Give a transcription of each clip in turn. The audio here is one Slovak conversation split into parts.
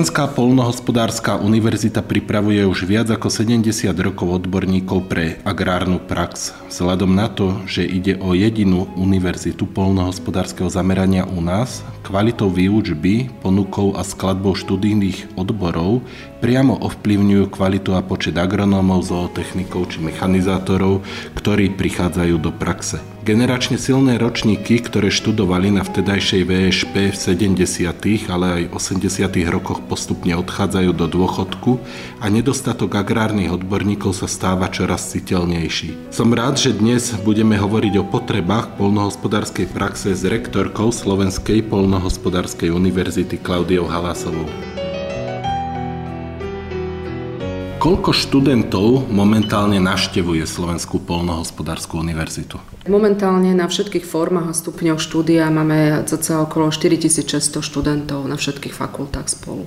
Slovenská polnohospodárska univerzita pripravuje už viac ako 70 rokov odborníkov pre agrárnu prax. Vzhľadom na to, že ide o jedinú univerzitu polnohospodárskeho zamerania u nás, kvalitou výučby, ponukou a skladbou študijných odborov priamo ovplyvňujú kvalitu a počet agronómov, zootechnikov či mechanizátorov, ktorí prichádzajú do praxe. Generačne silné ročníky, ktoré študovali na vtedajšej VŠP v 70. ale aj 80. rokoch postupne odchádzajú do dôchodku a nedostatok agrárnych odborníkov sa stáva čoraz citeľnejší. Som rád, že dnes budeme hovoriť o potrebách polnohospodárskej praxe s rektorkou Slovenskej polnohospodárskej univerzity Klaudiou Halásovou. Koľko študentov momentálne naštevuje Slovenskú polnohospodárskú univerzitu? Momentálne na všetkých formách a stupňoch štúdia máme cca okolo 4600 študentov na všetkých fakultách spolu.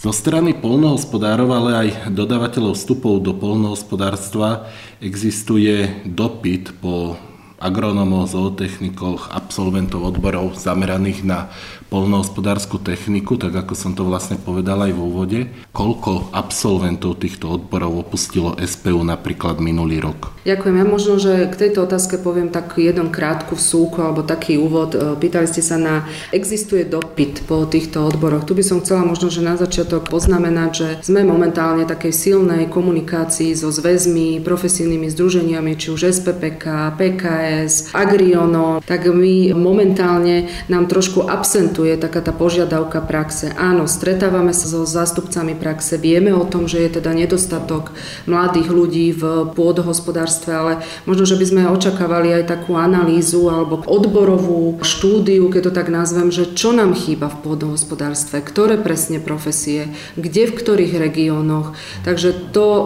Zo strany polnohospodárov, ale aj dodávateľov vstupov do polnohospodárstva existuje dopyt po agronómov, zootechnikoch, absolventov odborov zameraných na polnohospodárskú techniku, tak ako som to vlastne povedal aj v úvode. Koľko absolventov týchto odborov opustilo SPU napríklad minulý rok? Ďakujem. Ja možno, že k tejto otázke poviem tak jednom krátku vsúku alebo taký úvod. E, pýtali ste sa na, existuje dopyt po týchto odboroch. Tu by som chcela možno, že na začiatok poznamenať, že sme momentálne takej silnej komunikácii so zväzmi, profesijnými združeniami, či už SPPK, PKS, Agriono, tak my momentálne nám trošku absentujú tu je taká tá požiadavka praxe. Áno, stretávame sa so zástupcami praxe, vieme o tom, že je teda nedostatok mladých ľudí v pôdohospodárstve, ale možno, že by sme očakávali aj takú analýzu alebo odborovú štúdiu, keď to tak nazvem, že čo nám chýba v pôdohospodárstve, ktoré presne profesie, kde v ktorých regiónoch. Takže to e,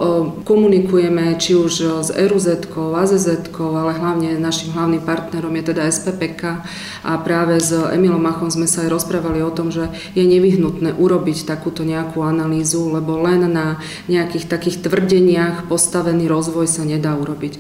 komunikujeme či už s RUZ, AZZ, ale hlavne našim hlavným partnerom je teda SPPK a práve s Emilom Machom sme sa aj rozprávali o tom, že je nevyhnutné urobiť takúto nejakú analýzu, lebo len na nejakých takých tvrdeniach postavený rozvoj sa nedá urobiť.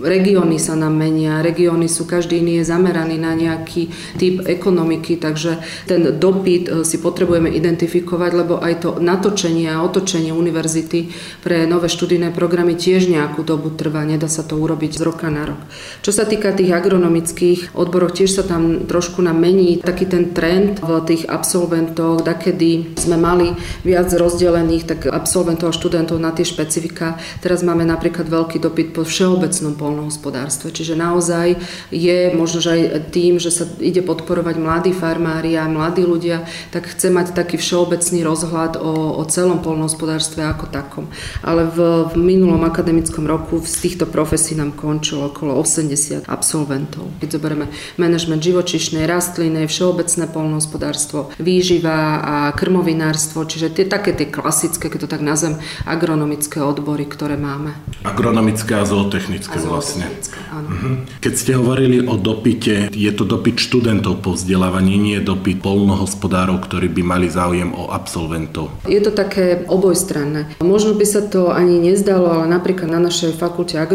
Regióny sa nám menia, regióny sú, každý iný je zameraný na nejaký typ ekonomiky, takže ten dopyt e, si potrebujeme identifikovať, lebo aj to natočenie a otočenie univerzity pre nové študijné programy tiež nejakú dobu trvá, nedá sa to urobiť z roka na rok. Čo sa týka tých agronomických odborov, tiež sa tam trošku nám mení taký ten trend, trend v tých absolventoch, kedy sme mali viac rozdelených tak absolventov a študentov na tie špecifika. Teraz máme napríklad veľký dopyt po všeobecnom polnohospodárstve, čiže naozaj je možno, že aj tým, že sa ide podporovať mladí farmári a mladí ľudia, tak chce mať taký všeobecný rozhľad o, o celom polnohospodárstve ako takom. Ale v, v minulom akademickom roku z týchto profesí nám končilo okolo 80 absolventov. Keď zoberieme manažment živočišnej, rastlinnej, všeobecné polnohospodárstvo, polnohospodárstvo, výživa a krmovinárstvo, čiže tie také tie klasické, keď to tak nazvem, agronomické odbory, ktoré máme. Agronomické a zootechnické, a vlastne. Áno. Mhm. Keď ste hovorili o dopite, je to dopyt študentov po vzdelávaní, nie dopyt polnohospodárov, ktorí by mali záujem o absolventov. Je to také obojstranné. Možno by sa to ani nezdalo, ale napríklad na našej fakulte a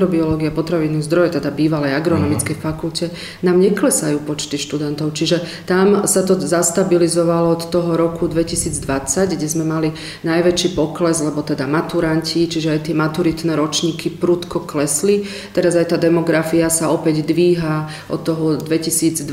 potravinných zdrojov, teda bývalej agronomickej uh-huh. fakulte, nám neklesajú počty študentov. Čiže tam sa to zastabilizovalo od toho roku 2020, kde sme mali najväčší pokles, lebo teda maturanti, čiže aj tie maturitné ročníky prudko klesli. Teraz aj tá demografia sa opäť dvíha od toho 2022,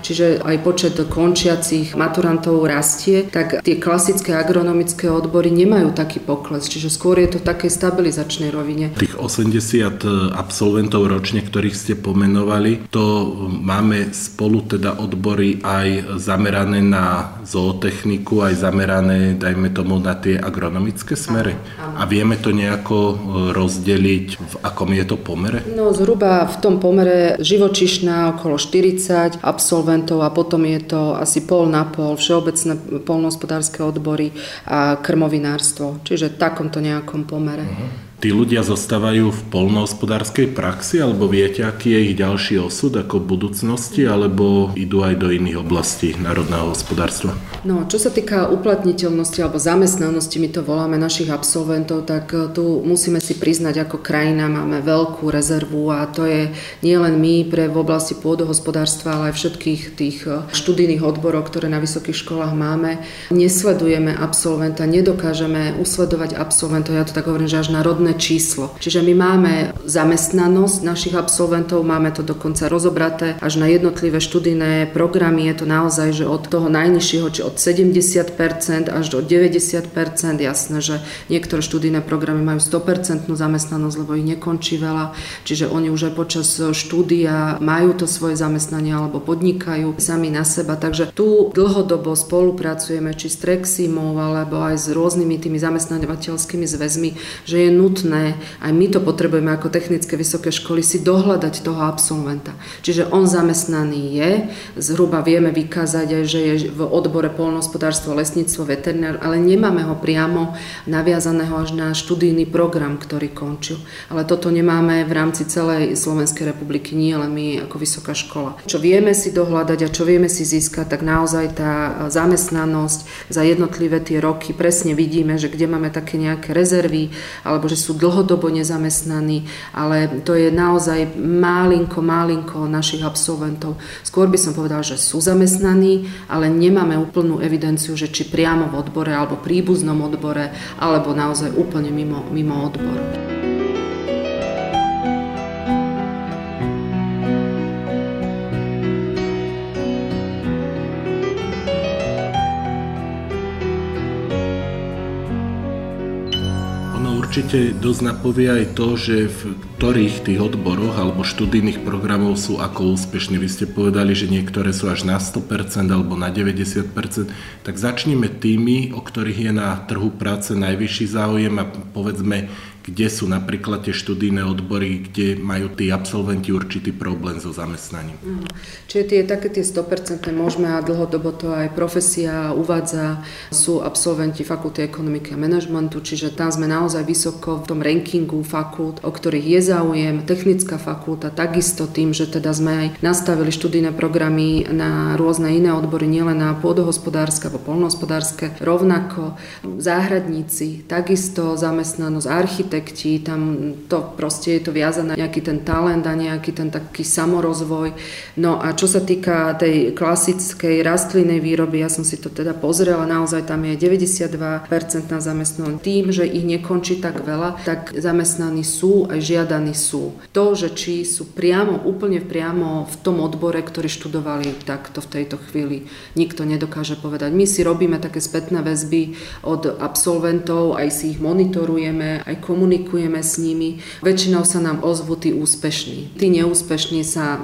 čiže aj počet končiacich maturantov rastie, tak tie klasické agronomické odbory nemajú taký pokles, čiže skôr je to v takej stabilizačnej rovine. Tých 80 absolventov ročne, ktorých ste pomenovali, to máme spolu teda odbory aj zamerané na zootechniku, aj zamerané, dajme tomu, na tie agronomické smery? A vieme to nejako e, rozdeliť, v akom je to pomere? No zhruba v tom pomere živočišná okolo 40 absolventov a potom je to asi pol na pol všeobecné polnohospodárske odbory a krmovinárstvo. Čiže v takomto nejakom pomere. Uh-huh. Tí ľudia zostávajú v polnohospodárskej praxi, alebo viete, aký je ich ďalší osud ako v budúcnosti, alebo idú aj do iných oblastí národného hospodárstva? No, čo sa týka uplatniteľnosti alebo zamestnanosti, my to voláme našich absolventov, tak e, tu musíme si priznať, ako krajina máme veľkú rezervu a to je nielen my pre v oblasti pôdohospodárstva, ale aj všetkých tých e, študijných odborov, ktoré na vysokých školách máme. Nesledujeme absolventa, nedokážeme usledovať absolventov, ja to tak hovorím, že až národné rodné číslo. Čiže my máme zamestnanosť našich absolventov, máme to dokonca rozobraté až na jednotlivé študijné programy. Je to naozaj, že od toho najnižšieho, či od 70% až do 90%. Jasné, že niektoré študijné programy majú 100% zamestnanosť, lebo ich nekončí veľa. Čiže oni už aj počas štúdia majú to svoje zamestnanie alebo podnikajú sami na seba. Takže tu dlhodobo spolupracujeme či s Treximou alebo aj s rôznymi tými zamestnávateľskými zväzmi, že je nutné aj my to potrebujeme ako technické vysoké školy, si dohľadať toho absolventa. Čiže on zamestnaný je, zhruba vieme vykázať aj, že je v odbore polnohospodárstvo, lesníctvo, veterinár, ale nemáme ho priamo naviazaného až na študijný program, ktorý končil. Ale toto nemáme v rámci celej Slovenskej republiky, nie len my ako vysoká škola. Čo vieme si dohľadať a čo vieme si získať, tak naozaj tá zamestnanosť za jednotlivé tie roky presne vidíme, že kde máme také nejaké rezervy, alebo že sú dlhodobo nezamestnaní, ale to je naozaj málinko, málinko našich absolventov. Skôr by som povedal, že sú zamestnaní, ale nemáme úplnú evidenciu, že či priamo v odbore alebo príbuznom odbore, alebo naozaj úplne mimo, mimo odboru. Určite dosť napovie aj to, že v ktorých tých odboroch alebo študijných programov sú ako úspešní. Vy ste povedali, že niektoré sú až na 100% alebo na 90%, tak začneme tými, o ktorých je na trhu práce najvyšší záujem a povedzme, kde sú napríklad tie študijné odbory, kde majú tí absolventi určitý problém so zamestnaním. Čiže tie také tie 100% môžeme a dlhodobo to aj profesia uvádza, sú absolventi fakulty ekonomiky a manažmentu, čiže tam sme naozaj vysoko v tom rankingu fakult, o ktorých je záujem, technická fakulta, takisto tým, že teda sme aj nastavili študijné programy na rôzne iné odbory, nielen na pôdohospodárske alebo polnohospodárske, rovnako záhradníci, takisto zamestnanosť, architekt, architekti, tam to proste je to viazané nejaký ten talent a nejaký ten taký samorozvoj. No a čo sa týka tej klasickej rastlinnej výroby, ja som si to teda pozrela, naozaj tam je 92% na zamestnaní. Tým, že ich nekončí tak veľa, tak zamestnaní sú aj žiadaní sú. To, že či sú priamo, úplne priamo v tom odbore, ktorý študovali, tak to v tejto chvíli nikto nedokáže povedať. My si robíme také spätné väzby od absolventov, aj si ich monitorujeme, aj komunikujeme komunikujeme s nimi. Väčšinou sa nám ozvú tí úspešní. Tí neúspešní sa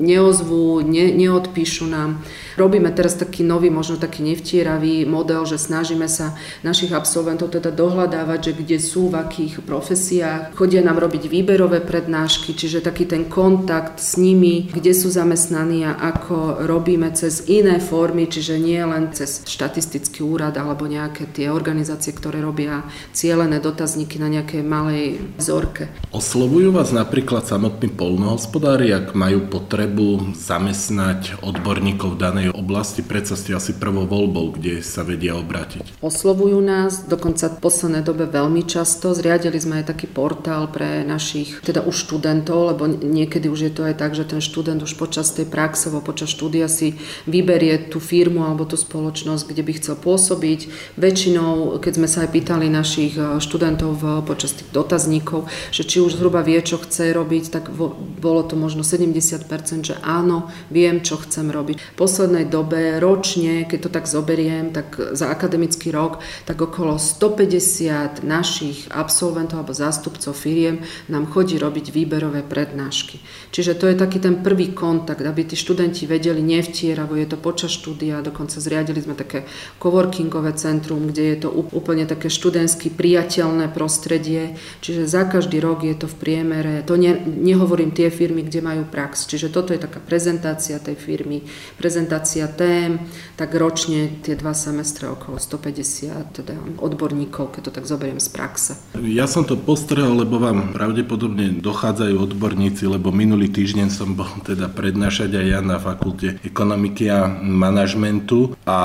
neozvú, ne, neodpíšu nám. Robíme teraz taký nový, možno taký nevtieravý model, že snažíme sa našich absolventov teda dohľadávať, že kde sú, v akých profesiách. Chodia nám robiť výberové prednášky, čiže taký ten kontakt s nimi, kde sú zamestnaní a ako robíme cez iné formy, čiže nie len cez štatistický úrad alebo nejaké tie organizácie, ktoré robia cielené dotazníky na nejakej malej vzorke. Oslovujú vás napríklad samotní polnohospodári, ak majú potrebu zamestnať odborníkov danej danej oblasti, predsa ste asi prvou voľbou, kde sa vedia obrátiť. Oslovujú nás, dokonca v poslednej dobe veľmi často. Zriadili sme aj taký portál pre našich, teda už študentov, lebo niekedy už je to aj tak, že ten študent už počas tej praxe alebo počas štúdia si vyberie tú firmu alebo tú spoločnosť, kde by chcel pôsobiť. Väčšinou, keď sme sa aj pýtali našich eh, študentov počas tých dotazníkov, že či už zhruba vie, čo chce robiť, tak bolo to možno 70%, že áno, viem, čo chcem robiť. Posledné poslednej dobe ročne, keď to tak zoberiem, tak za akademický rok, tak okolo 150 našich absolventov alebo zástupcov firiem nám chodí robiť výberové prednášky. Čiže to je taký ten prvý kontakt, aby tí študenti vedeli nevtieravo, je to počas štúdia, dokonca zriadili sme také coworkingové centrum, kde je to úplne také študentsky priateľné prostredie, čiže za každý rok je to v priemere, to ne, nehovorím tie firmy, kde majú prax, čiže toto je taká prezentácia tej firmy, prezentácia variácia tém, tak ročne tie dva semestre okolo 150 teda odborníkov, keď to tak zoberiem z praxe. Ja som to postrel, lebo vám pravdepodobne dochádzajú odborníci, lebo minulý týždeň som bol teda prednášať aj ja na fakulte ekonomiky a manažmentu a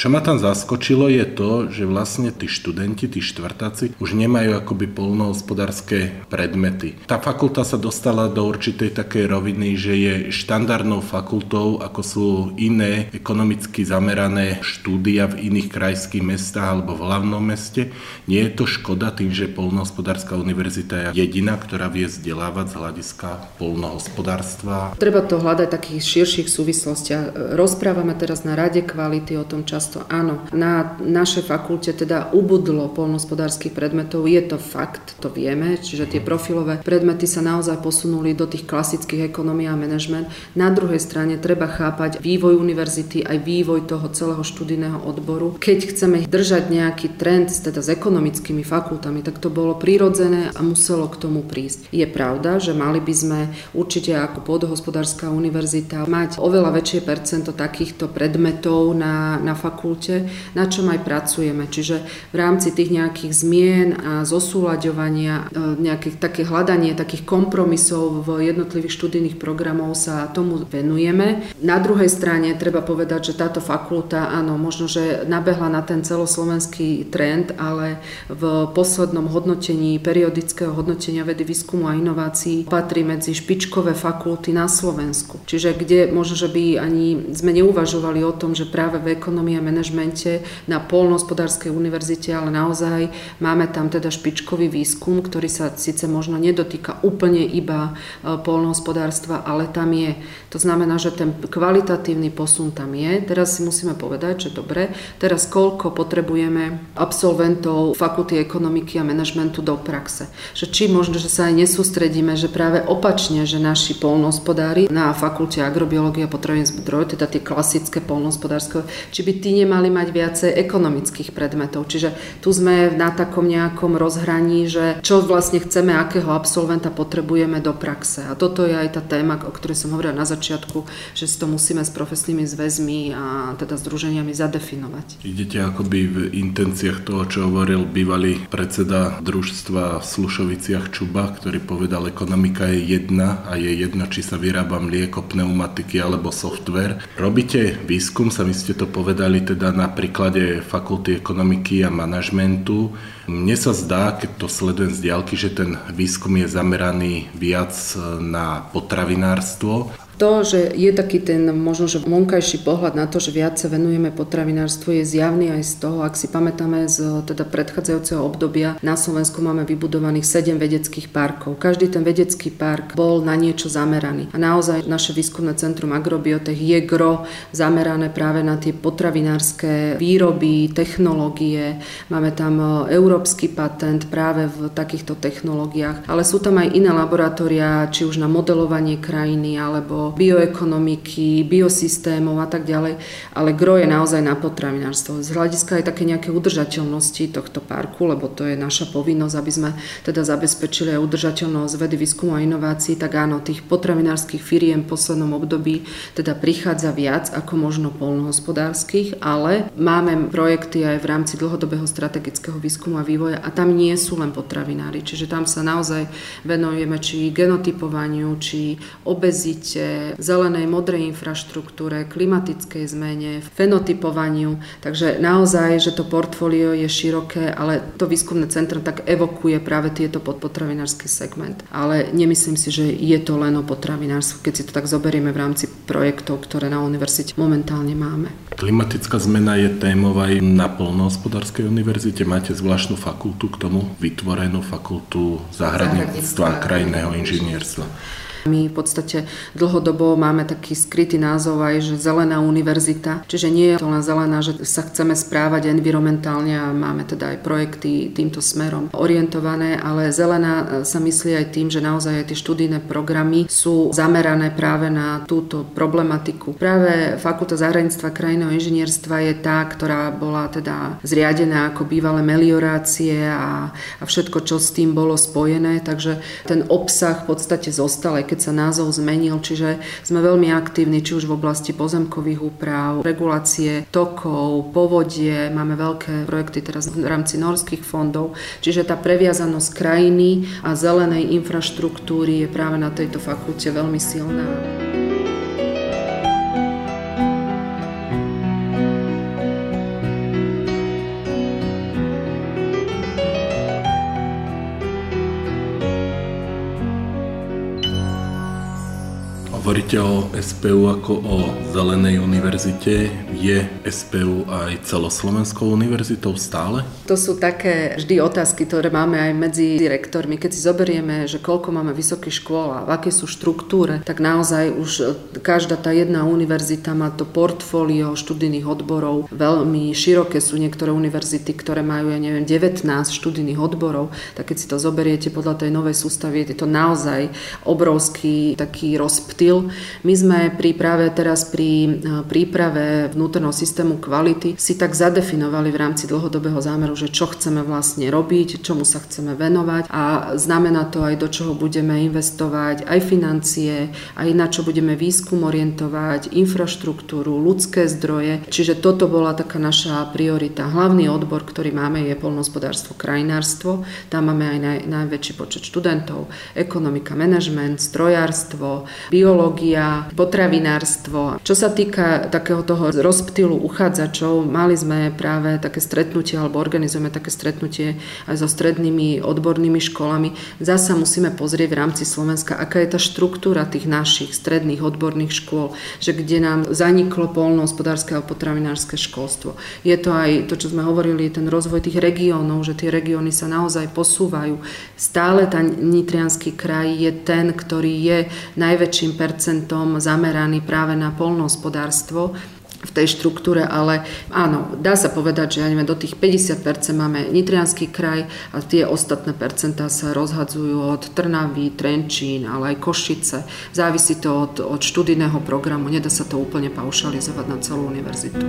čo ma tam zaskočilo je to, že vlastne tí študenti, tí štvrtáci už nemajú akoby polnohospodárske predmety. Tá fakulta sa dostala do určitej takej roviny, že je štandardnou fakultou, ako sú iné ekonomicky zamerané štúdia v iných krajských mestách alebo v hlavnom meste. Nie je to škoda tým, že polnohospodárska univerzita je jediná, ktorá vie vzdelávať z hľadiska polnohospodárstva. Treba to hľadať takých širších súvislostiach. Rozprávame teraz na rade kvality o tom často často áno. Na našej fakulte teda ubudlo polnospodárských predmetov, je to fakt, to vieme, čiže tie profilové predmety sa naozaj posunuli do tých klasických ekonomí a manažment. Na druhej strane treba chápať vývoj univerzity, aj vývoj toho celého študijného odboru. Keď chceme držať nejaký trend teda s ekonomickými fakultami, tak to bolo prirodzené a muselo k tomu prísť. Je pravda, že mali by sme určite ako pôdohospodárska univerzita mať oveľa väčšie percento takýchto predmetov na, na fakulte fakulte, na čom aj pracujeme. Čiže v rámci tých nejakých zmien a zosúľaďovania, e, nejakých také hľadanie takých kompromisov v jednotlivých študijných programov sa tomu venujeme. Na druhej strane treba povedať, že táto fakulta, áno, možno, že nabehla na ten celoslovenský trend, ale v poslednom hodnotení periodického hodnotenia vedy, výskumu a inovácií patrí medzi špičkové fakulty na Slovensku. Čiže kde možno, že by ani sme neuvažovali o tom, že práve v ekonomii a manažmente na Polnohospodárskej univerzite, ale naozaj máme tam teda špičkový výskum, ktorý sa síce možno nedotýka úplne iba e, polnohospodárstva, ale tam je. To znamená, že ten kvalitatívny posun tam je. Teraz si musíme povedať, že dobre, teraz koľko potrebujeme absolventov fakulty ekonomiky a manažmentu do praxe. Že či možno, že sa aj nesústredíme, že práve opačne, že naši polnohospodári na fakulte agrobiológie a potravín zdroj, teda tie klasické polnohospodárske, či by tí nemali mať viacej ekonomických predmetov. Čiže tu sme na takom nejakom rozhraní, že čo vlastne chceme, akého absolventa potrebujeme do praxe. A toto je aj tá téma, o ktorej som hovorila na začiatku, že si to musíme s profesnými zväzmi a teda združeniami zadefinovať. Idete akoby v intenciách toho, čo hovoril bývalý predseda družstva v Slušoviciach Čuba, ktorý povedal, ekonomika je jedna a je jedno, či sa vyrába mlieko, pneumatiky alebo software. Robíte výskum, sa my ste to povedali, teda na príklade fakulty ekonomiky a manažmentu. Mne sa zdá, keď to sledujem z diálky, že ten výskum je zameraný viac na potravinárstvo to, že je taký ten možno, že vonkajší pohľad na to, že viac sa venujeme potravinárstvu, je zjavný aj z toho, ak si pamätáme z teda predchádzajúceho obdobia, na Slovensku máme vybudovaných 7 vedeckých parkov. Každý ten vedecký park bol na niečo zameraný. A naozaj naše výskumné centrum Agrobiotech je gro zamerané práve na tie potravinárske výroby, technológie. Máme tam e, európsky patent práve v takýchto technológiách, ale sú tam aj iné laboratória, či už na modelovanie krajiny alebo bioekonomiky, biosystémov a tak ďalej, ale gro je naozaj na potravinárstvo. Z hľadiska aj také nejaké udržateľnosti tohto parku, lebo to je naša povinnosť, aby sme teda zabezpečili aj udržateľnosť vedy, výskumu a inovácií, tak áno, tých potravinárskych firiem v poslednom období teda prichádza viac ako možno polnohospodárskych, ale máme projekty aj v rámci dlhodobého strategického výskumu a vývoja a tam nie sú len potravinári, čiže tam sa naozaj venujeme či genotypovaniu, či obezite, zelenej, modrej infraštruktúre, klimatickej zmene, fenotypovaniu. Takže naozaj, že to portfólio je široké, ale to výskumné centrum tak evokuje práve tieto podpotravinársky segment. Ale nemyslím si, že je to len o potravinárstvu, keď si to tak zoberieme v rámci projektov, ktoré na univerzite momentálne máme. Klimatická zmena je témou aj na Polnohospodárskej univerzite. Máte zvláštnu fakultu k tomu, vytvorenú fakultu zahradníctva a krajinného inžinierstva. My v podstate dlhodobo máme taký skrytý názov aj, že zelená univerzita. Čiže nie je to len zelená, že sa chceme správať environmentálne a máme teda aj projekty týmto smerom orientované, ale zelená sa myslí aj tým, že naozaj aj tie študijné programy sú zamerané práve na túto problematiku. Práve Fakulta zahradníctva krajinného inžinierstva je tá, ktorá bola teda zriadená ako bývalé meliorácie a, a všetko, čo s tým bolo spojené, takže ten obsah v podstate zostal, keď sa názov zmenil, čiže sme veľmi aktívni či už v oblasti pozemkových úprav, regulácie tokov, povodie, máme veľké projekty teraz v rámci norských fondov, čiže tá previazanosť krajiny a zelenej infraštruktúry je práve na tejto fakulte veľmi silná. Hovoríte o SPU ako o zelenej univerzite. Je SPU aj celoslovenskou univerzitou stále? To sú také vždy otázky, ktoré máme aj medzi direktormi. Keď si zoberieme, že koľko máme vysokých škôl a v akej sú štruktúre, tak naozaj už každá tá jedna univerzita má to portfólio študijných odborov. Veľmi široké sú niektoré univerzity, ktoré majú, ja neviem, 19 študijných odborov. Tak keď si to zoberiete podľa tej novej sústavy, je to naozaj obrovský taký rozptyl my sme pri práve teraz pri e, príprave vnútorného systému kvality si tak zadefinovali v rámci dlhodobého zámeru, že čo chceme vlastne robiť, čomu sa chceme venovať a znamená to aj do čoho budeme investovať, aj financie, aj na čo budeme výskum orientovať, infraštruktúru, ľudské zdroje. Čiže toto bola taká naša priorita. Hlavný odbor, ktorý máme, je polnohospodárstvo, krajinárstvo. Tam máme aj naj, najväčší počet študentov. Ekonomika, manažment, strojárstvo, biológia, potravinárstvo. Čo sa týka takého toho rozptylu uchádzačov, mali sme práve také stretnutie, alebo organizujeme také stretnutie aj so strednými odbornými školami. Zasa musíme pozrieť v rámci Slovenska, aká je tá štruktúra tých našich stredných odborných škôl, že kde nám zaniklo polnohospodárske a potravinárske školstvo. Je to aj to, čo sme hovorili, ten rozvoj tých regiónov, že tie regióny sa naozaj posúvajú. Stále ten Nitrianský kraj je ten, ktorý je najväčším percentom zameraný práve na polnohospodárstvo v tej štruktúre, ale áno, dá sa povedať, že ja neviem, do tých 50% máme Nitrianský kraj a tie ostatné percentá sa rozhadzujú od Trnavy, Trenčín, ale aj Košice. Závisí to od, od študijného programu, nedá sa to úplne paušalizovať na celú univerzitu.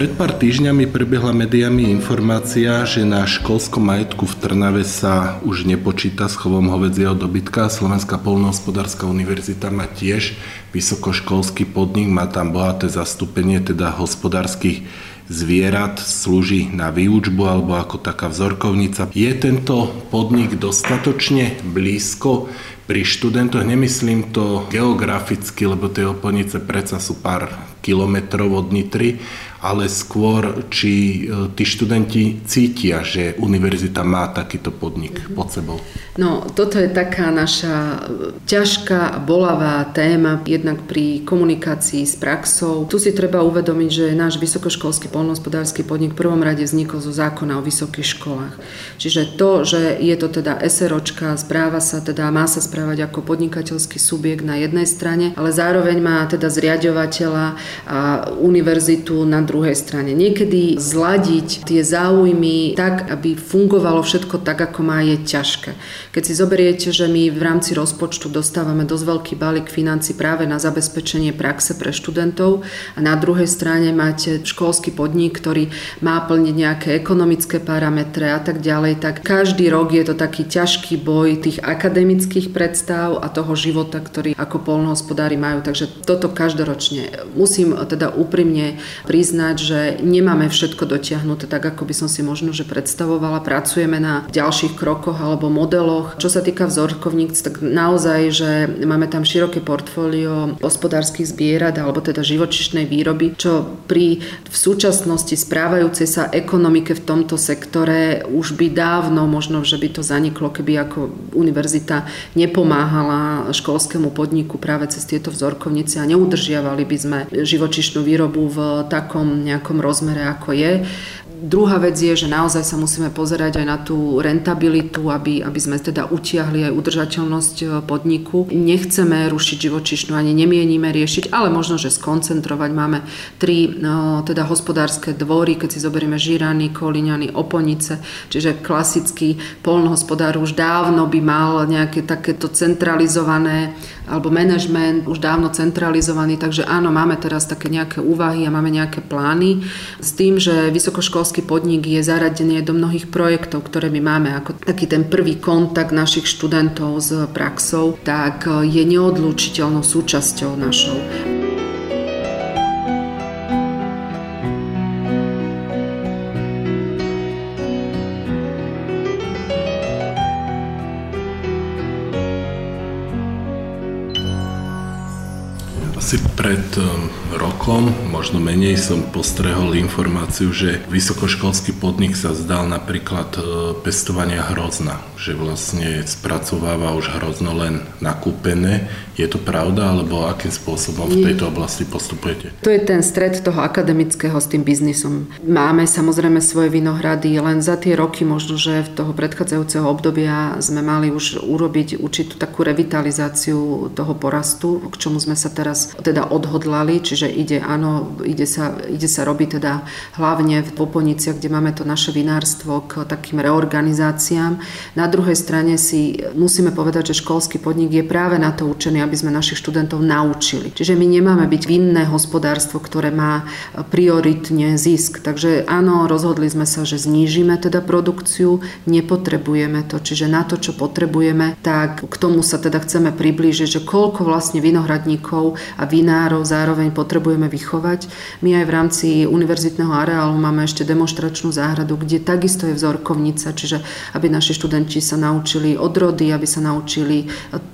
Pred pár týždňami prebehla mediami informácia, že na školskom majetku v Trnave sa už nepočíta s chovom hovedzieho dobytka. Slovenská polnohospodárska univerzita má tiež vysokoškolský podnik, má tam bohaté zastúpenie teda hospodárskych zvierat, slúži na výučbu alebo ako taká vzorkovnica. Je tento podnik dostatočne blízko pri študentoch nemyslím to geograficky, lebo tie oponice predsa sú pár kilometrov od Nitry, ale skôr, či e, tí študenti cítia, že univerzita má takýto podnik mm-hmm. pod sebou. No, toto je taká naša ťažká a bolavá téma, jednak pri komunikácii s praxou. Tu si treba uvedomiť, že náš vysokoškolský polnohospodársky podnik v prvom rade vznikol zo zákona o vysokých školách. Čiže to, že je to teda SROčka, správa sa teda, má sa správať ako podnikateľský subjekt na jednej strane, ale zároveň má teda zriadovateľa a univerzitu na druhej strane. Niekedy zladiť tie záujmy tak, aby fungovalo všetko tak, ako má, je ťažké. Keď si zoberiete, že my v rámci rozpočtu dostávame dosť veľký balík financí práve na zabezpečenie praxe pre študentov a na druhej strane máte školský podnik, ktorý má plniť nejaké ekonomické parametre a tak ďalej, tak každý rok je to taký ťažký boj tých akademických predstav a toho života, ktorý ako polnohospodári majú. Takže toto každoročne. Musím teda úprimne priznať, priznať, že nemáme všetko dotiahnuté tak, ako by som si možno že predstavovala. Pracujeme na ďalších krokoch alebo modeloch. Čo sa týka vzorkovníc, tak naozaj, že máme tam široké portfólio hospodárskych zbierat alebo teda živočišnej výroby, čo pri v súčasnosti správajúcej sa ekonomike v tomto sektore už by dávno možno, že by to zaniklo, keby ako univerzita nepomáhala školskému podniku práve cez tieto vzorkovnice a neudržiavali by sme živočišnú výrobu v takom nejakom rozmere, ako je. Druhá vec je, že naozaj sa musíme pozerať aj na tú rentabilitu, aby, aby sme teda utiahli aj udržateľnosť e, podniku. Nechceme rušiť živočišnú, ani nemienime riešiť, ale možno, že skoncentrovať. Máme tri no, teda hospodárske dvory, keď si zoberieme Žirany, Kolíňany, Oponice, čiže klasický polnohospodár už dávno by mal nejaké takéto centralizované alebo manažment už dávno centralizovaný, takže áno, máme teraz také nejaké úvahy a máme nejaké plány s tým, že vysokoškolský podnik je zaradený do mnohých projektov, ktoré my máme ako taký ten prvý kontakt našich študentov s praxou, tak je neodlúčiteľnou súčasťou našou. Asi pred um, rokom, možno menej, som postrehol informáciu, že vysokoškolský podnik sa zdal napríklad uh, pestovania hrozna, že vlastne spracováva už hrozno len nakúpené. Je to pravda, alebo akým spôsobom v tejto oblasti postupujete? To je ten stred toho akademického s tým biznisom. Máme samozrejme svoje vinohrady, len za tie roky možno, že v toho predchádzajúceho obdobia sme mali už urobiť určitú takú revitalizáciu toho porastu, k čomu sme sa teraz teda odhodlali, čiže ide, áno, ide sa, ide sa robiť teda hlavne v Poponiciach, kde máme to naše vinárstvo k takým reorganizáciám. Na druhej strane si musíme povedať, že školský podnik je práve na to určený, aby sme našich študentov naučili. Čiže my nemáme byť vinné hospodárstvo, ktoré má prioritne zisk. Takže áno, rozhodli sme sa, že znížime teda produkciu, nepotrebujeme to. Čiže na to, čo potrebujeme, tak k tomu sa teda chceme priblížiť, že koľko vlastne vinohradníkov a vinárov zároveň potrebujeme vychovať. My aj v rámci univerzitného areálu máme ešte demonstračnú záhradu, kde takisto je vzorkovnica, čiže aby naši študenti sa naučili odrody, aby sa naučili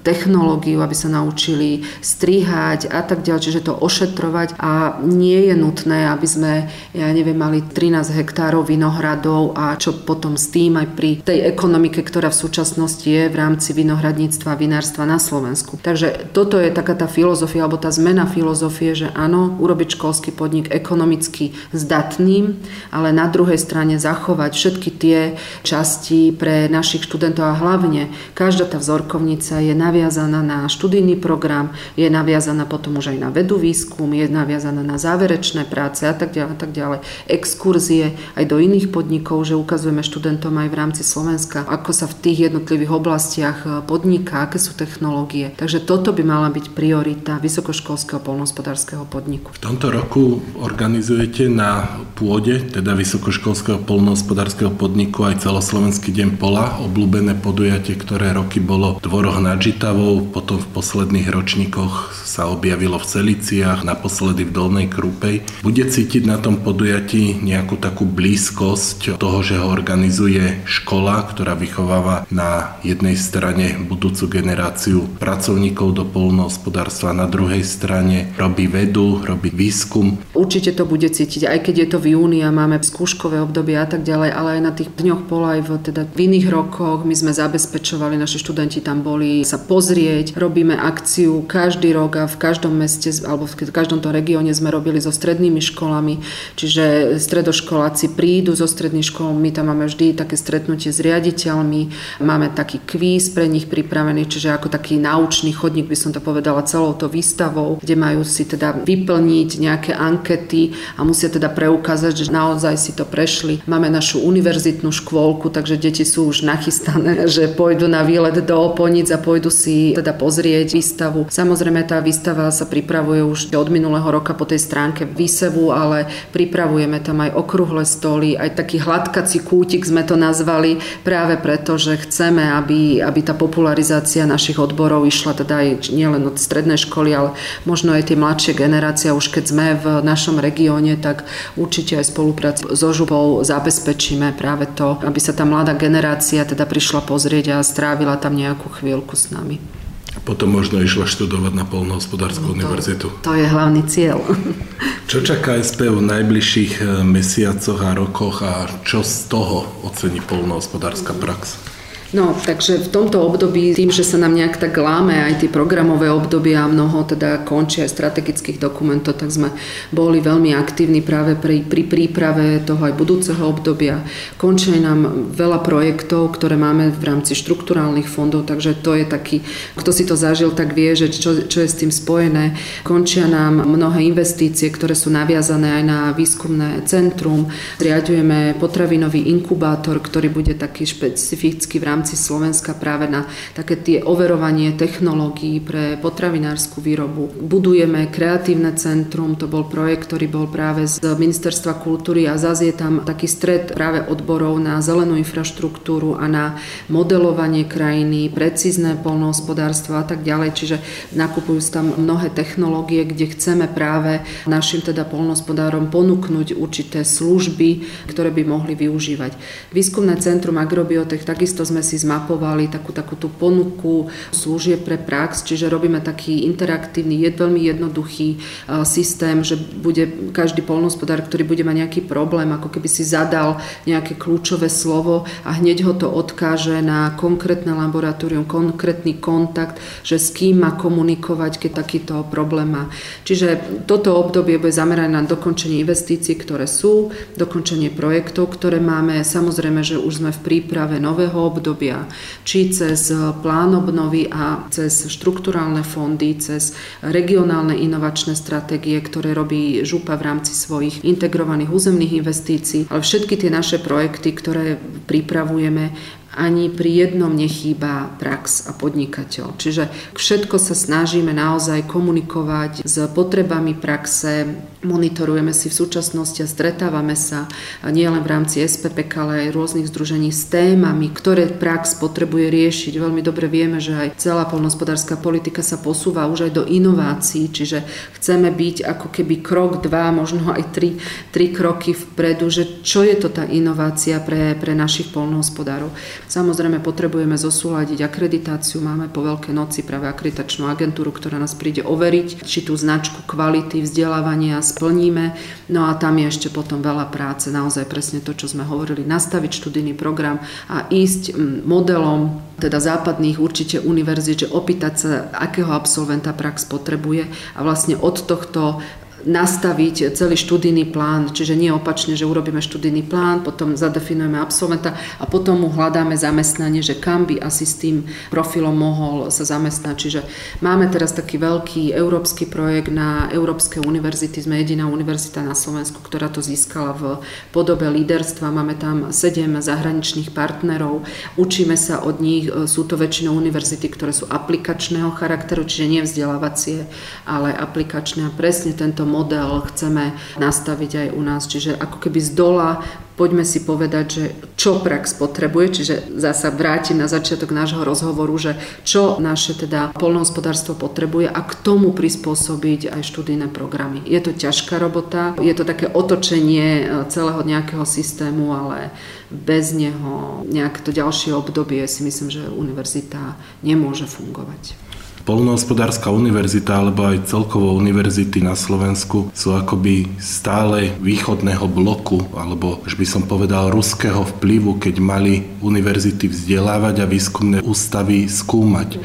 technológiu, aby sa naučili strihať a tak ďalej, čiže to ošetrovať a nie je nutné, aby sme, ja neviem, mali 13 hektárov vinohradov a čo potom s tým aj pri tej ekonomike, ktorá v súčasnosti je v rámci vinohradníctva a vinárstva na Slovensku. Takže toto je taká tá filozofia alebo tá zmena filozofie, že áno, urobiť školský podnik ekonomicky zdatným, ale na druhej strane zachovať všetky tie časti pre našich študentov a hlavne každá tá vzorkovnica je naviazaná na študijný program, je naviazaná potom už aj na vedu výskum, je naviazaná na záverečné práce a tak ďalej, a tak ďalej. Exkurzie aj do iných podnikov, že ukazujeme študentom aj v rámci Slovenska, ako sa v tých jednotlivých oblastiach podniká, aké sú technológie. Takže toto by mala byť priorita vysokoškolského polnohospodárskeho podniku. V tomto roku organizujete na pôde, teda vysokoškolského polnohospodárskeho podniku aj celoslovenský deň pola, obľúbené podujatie, ktoré roky bolo v dvoroch nad Žitavou, potom v posledných ročníkoch sa objavilo v Celiciach, naposledy v Dolnej Krúpej. Bude cítiť na tom podujatí nejakú takú blízkosť toho, že ho organizuje škola, ktorá vychováva na jednej strane budúcu generáciu pracovníkov do polnohospodárstva, na druhej strane robí vedu, robí výskum. Určite to bude cítiť, aj keď je to v júni a máme skúškové obdobie a tak ďalej, ale aj na tých dňoch pola aj v, teda v iných rokoch. My sme zabezpečovali, naši študenti tam boli sa pozrieť, robíme akciu každý rok a v každom meste alebo v každom tom regióne sme robili so strednými školami, čiže stredoškoláci prídu zo stredných škôl, my tam máme vždy také stretnutie s riaditeľmi, máme taký kvíz pre nich pripravený, čiže ako taký naučný chodník by som to povedala celou to výstavou kde majú si teda vyplniť nejaké ankety a musia teda preukázať, že naozaj si to prešli. Máme našu univerzitnú škôlku, takže deti sú už nachystané, že pôjdu na výlet do Oponic a pôjdu si teda pozrieť výstavu. Samozrejme tá výstava sa pripravuje už od minulého roka po tej stránke výsevu, ale pripravujeme tam aj okrúhle stoly, aj taký hladkací kútik sme to nazvali, práve preto, že chceme, aby, aby tá popularizácia našich odborov išla teda aj nielen od strednej školy, ale možno aj tie mladšie generácie, už keď sme v našom regióne, tak určite aj spolupráci so župou zabezpečíme práve to, aby sa tá mladá generácia teda prišla pozrieť a strávila tam nejakú chvíľku s nami. A potom možno išla študovať na Polnohospodárskú no univerzitu. To je hlavný cieľ. Čo čaká SP v najbližších eh, mesiacoch a rokoch a čo z toho ocení polnohospodárska prax? No, takže v tomto období, tým, že sa nám nejak tak láme aj tie programové obdobia a mnoho teda končí aj strategických dokumentov, tak sme boli veľmi aktívni práve pri, pri príprave toho aj budúceho obdobia. Končí nám veľa projektov, ktoré máme v rámci štrukturálnych fondov, takže to je taký, kto si to zažil, tak vie, že čo, čo je s tým spojené. Končia nám mnohé investície, ktoré sú naviazané aj na výskumné centrum. Zriadujeme potravinový inkubátor, ktorý bude taký špecifický v rámci rámci Slovenska práve na také tie overovanie technológií pre potravinárskú výrobu. Budujeme kreatívne centrum, to bol projekt, ktorý bol práve z Ministerstva kultúry a zase je tam taký stred práve odborov na zelenú infraštruktúru a na modelovanie krajiny, precízne polnohospodárstvo a tak ďalej. Čiže nakupujú tam mnohé technológie, kde chceme práve našim teda polnohospodárom ponúknuť určité služby, ktoré by mohli využívať. Výskumné centrum Agrobiotech, takisto sme si zmapovali takú, takú tú ponuku služieb pre prax, čiže robíme taký interaktívny, je veľmi jednoduchý e, systém, že bude každý polnospodár, ktorý bude mať nejaký problém, ako keby si zadal nejaké kľúčové slovo a hneď ho to odkáže na konkrétne laboratórium, konkrétny kontakt, že s kým má komunikovať, keď takýto problém má. Čiže toto obdobie bude zamerané na dokončenie investícií, ktoré sú, dokončenie projektov, ktoré máme. Samozrejme, že už sme v príprave nového obdobia, či cez plán obnovy a cez štrukturálne fondy, cez regionálne inovačné stratégie, ktoré robí župa v rámci svojich integrovaných územných investícií. Ale všetky tie naše projekty, ktoré pripravujeme, ani pri jednom nechýba prax a podnikateľ. Čiže všetko sa snažíme naozaj komunikovať s potrebami praxe, monitorujeme si v súčasnosti a stretávame sa nielen v rámci SPPK, ale aj rôznych združení s témami, ktoré prax potrebuje riešiť. Veľmi dobre vieme, že aj celá polnospodárska politika sa posúva už aj do inovácií, čiže chceme byť ako keby krok, dva, možno aj tri, tri kroky vpredu, že čo je to tá inovácia pre, pre našich polnohospodárov. Samozrejme potrebujeme zosúľadiť akreditáciu, máme po Veľkej noci práve akreditačnú agentúru, ktorá nás príde overiť, či tú značku kvality vzdelávania splníme. No a tam je ešte potom veľa práce, naozaj presne to, čo sme hovorili, nastaviť študijný program a ísť modelom teda západných určite univerzít, že opýtať sa, akého absolventa prax potrebuje. A vlastne od tohto nastaviť celý študijný plán, čiže nie opačne, že urobíme študijný plán, potom zadefinujeme absolventa a potom mu hľadáme zamestnanie, že kam by asi s tým profilom mohol sa zamestnať. Čiže máme teraz taký veľký európsky projekt na Európske univerzity, sme jediná univerzita na Slovensku, ktorá to získala v podobe líderstva, máme tam sedem zahraničných partnerov, učíme sa od nich, sú to väčšinou univerzity, ktoré sú aplikačného charakteru, čiže nie vzdelávacie, ale aplikačné. A presne tento model chceme nastaviť aj u nás. Čiže ako keby z dola poďme si povedať, že čo prax potrebuje, čiže zasa vrátim na začiatok nášho rozhovoru, že čo naše teda polnohospodárstvo potrebuje a k tomu prispôsobiť aj študijné programy. Je to ťažká robota, je to také otočenie e, celého nejakého systému, ale bez neho nejaké to ďalšie obdobie si myslím, že univerzita nemôže fungovať. Polnohospodárska univerzita alebo aj celkovo univerzity na Slovensku sú akoby stále východného bloku alebo už by som povedal ruského vplyvu, keď mali univerzity vzdelávať a výskumné ústavy skúmať.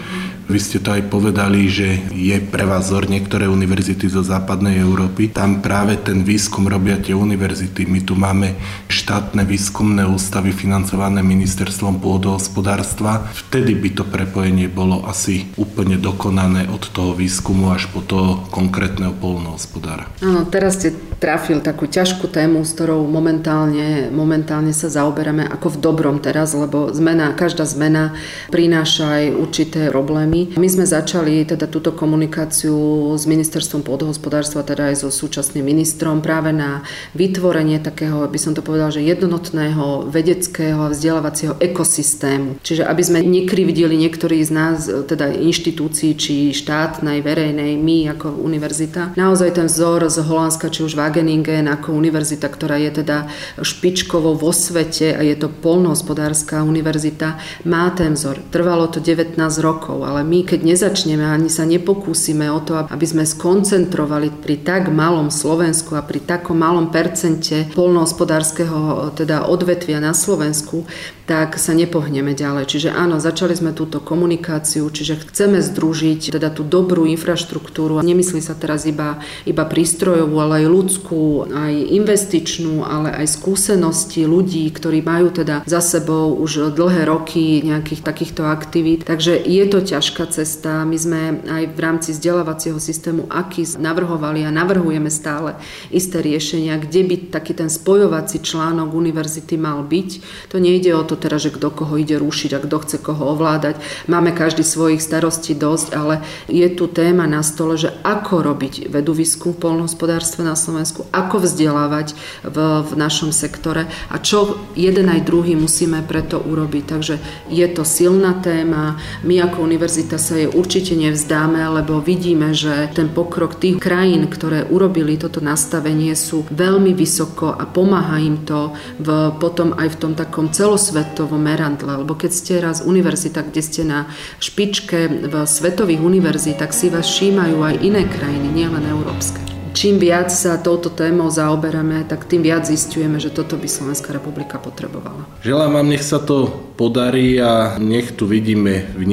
Vy ste to aj povedali, že je pre vás vzor niektoré univerzity zo západnej Európy. Tam práve ten výskum robia tie univerzity. My tu máme štátne výskumné ústavy financované ministerstvom pôdohospodárstva. Vtedy by to prepojenie bolo asi úplne dokonané od toho výskumu až po toho konkrétneho polnohospodára. Áno, teraz ste trafil takú ťažkú tému, s ktorou momentálne, momentálne sa zaoberáme ako v dobrom teraz, lebo zmena, každá zmena prináša aj určité problémy my sme začali teda túto komunikáciu s ministerstvom pôdohospodárstva, teda aj so súčasným ministrom práve na vytvorenie takého, by som to povedal, že jednotného vedeckého a vzdelávacieho ekosystému. Čiže aby sme nekrivdili niektorí z nás, teda inštitúcií, či štátnej, verejnej, my ako univerzita. Naozaj ten vzor z Holandska, či už Wageningen ako univerzita, ktorá je teda špičkovo vo svete a je to polnohospodárska univerzita, má ten vzor. Trvalo to 19 rokov, ale my keď nezačneme ani sa nepokúsime o to, aby sme skoncentrovali pri tak malom Slovensku a pri takom malom percente polnohospodárskeho teda odvetvia na Slovensku, tak sa nepohneme ďalej. Čiže áno, začali sme túto komunikáciu, čiže chceme združiť teda tú dobrú infraštruktúru. Nemyslí sa teraz iba, iba prístrojovú, ale aj ľudskú obrovskú aj investičnú, ale aj skúsenosti ľudí, ktorí majú teda za sebou už dlhé roky nejakých takýchto aktivít. Takže je to ťažká cesta. My sme aj v rámci vzdelávacieho systému AKIS navrhovali a navrhujeme stále isté riešenia, kde by taký ten spojovací článok univerzity mal byť. To nejde o to teda, že kto koho ide rušiť a kto chce koho ovládať. Máme každý svojich starostí dosť, ale je tu téma na stole, že ako robiť vedu výskum v polnohospodárstve na Slovensku, ako vzdelávať v, v našom sektore a čo jeden aj druhý musíme preto urobiť. Takže je to silná téma. My ako univerzita sa jej určite nevzdáme, lebo vidíme, že ten pokrok tých krajín, ktoré urobili toto nastavenie, sú veľmi vysoko a pomáha im to v, potom aj v tom takom celosvetovom meradle. Lebo keď ste raz univerzita, kde ste na špičke v svetových univerzitách, si vás všímajú aj iné krajiny, nielen európske čím viac sa touto témou zaoberáme, tak tým viac zistujeme, že toto by Slovenská republika potrebovala. Želám vám, nech sa to podarí a nech tu vidíme v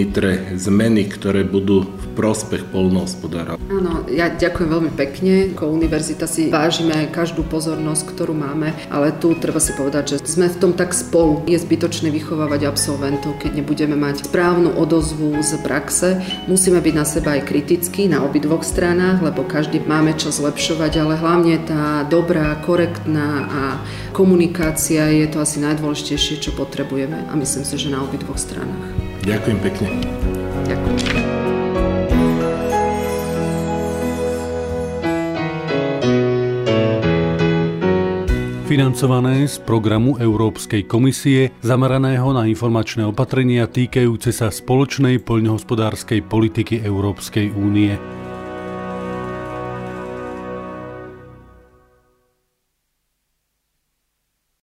zmeny, ktoré budú v prospech polnohospodára. Áno, ja ďakujem veľmi pekne. Ako univerzita si vážime každú pozornosť, ktorú máme, ale tu treba si povedať, že sme v tom tak spolu. Je zbytočné vychovávať absolventov, keď nebudeme mať správnu odozvu z praxe. Musíme byť na seba aj kritickí na obidvoch stranách, lebo každý máme čo zle zlepšovať, ale hlavne tá dobrá, korektná a komunikácia je to asi najdôležitejšie, čo potrebujeme a myslím si, že na obidvoch stranách. Ďakujem pekne. Ďakujem. financované z programu Európskej komisie zameraného na informačné opatrenia týkajúce sa spoločnej poľnohospodárskej politiky Európskej únie.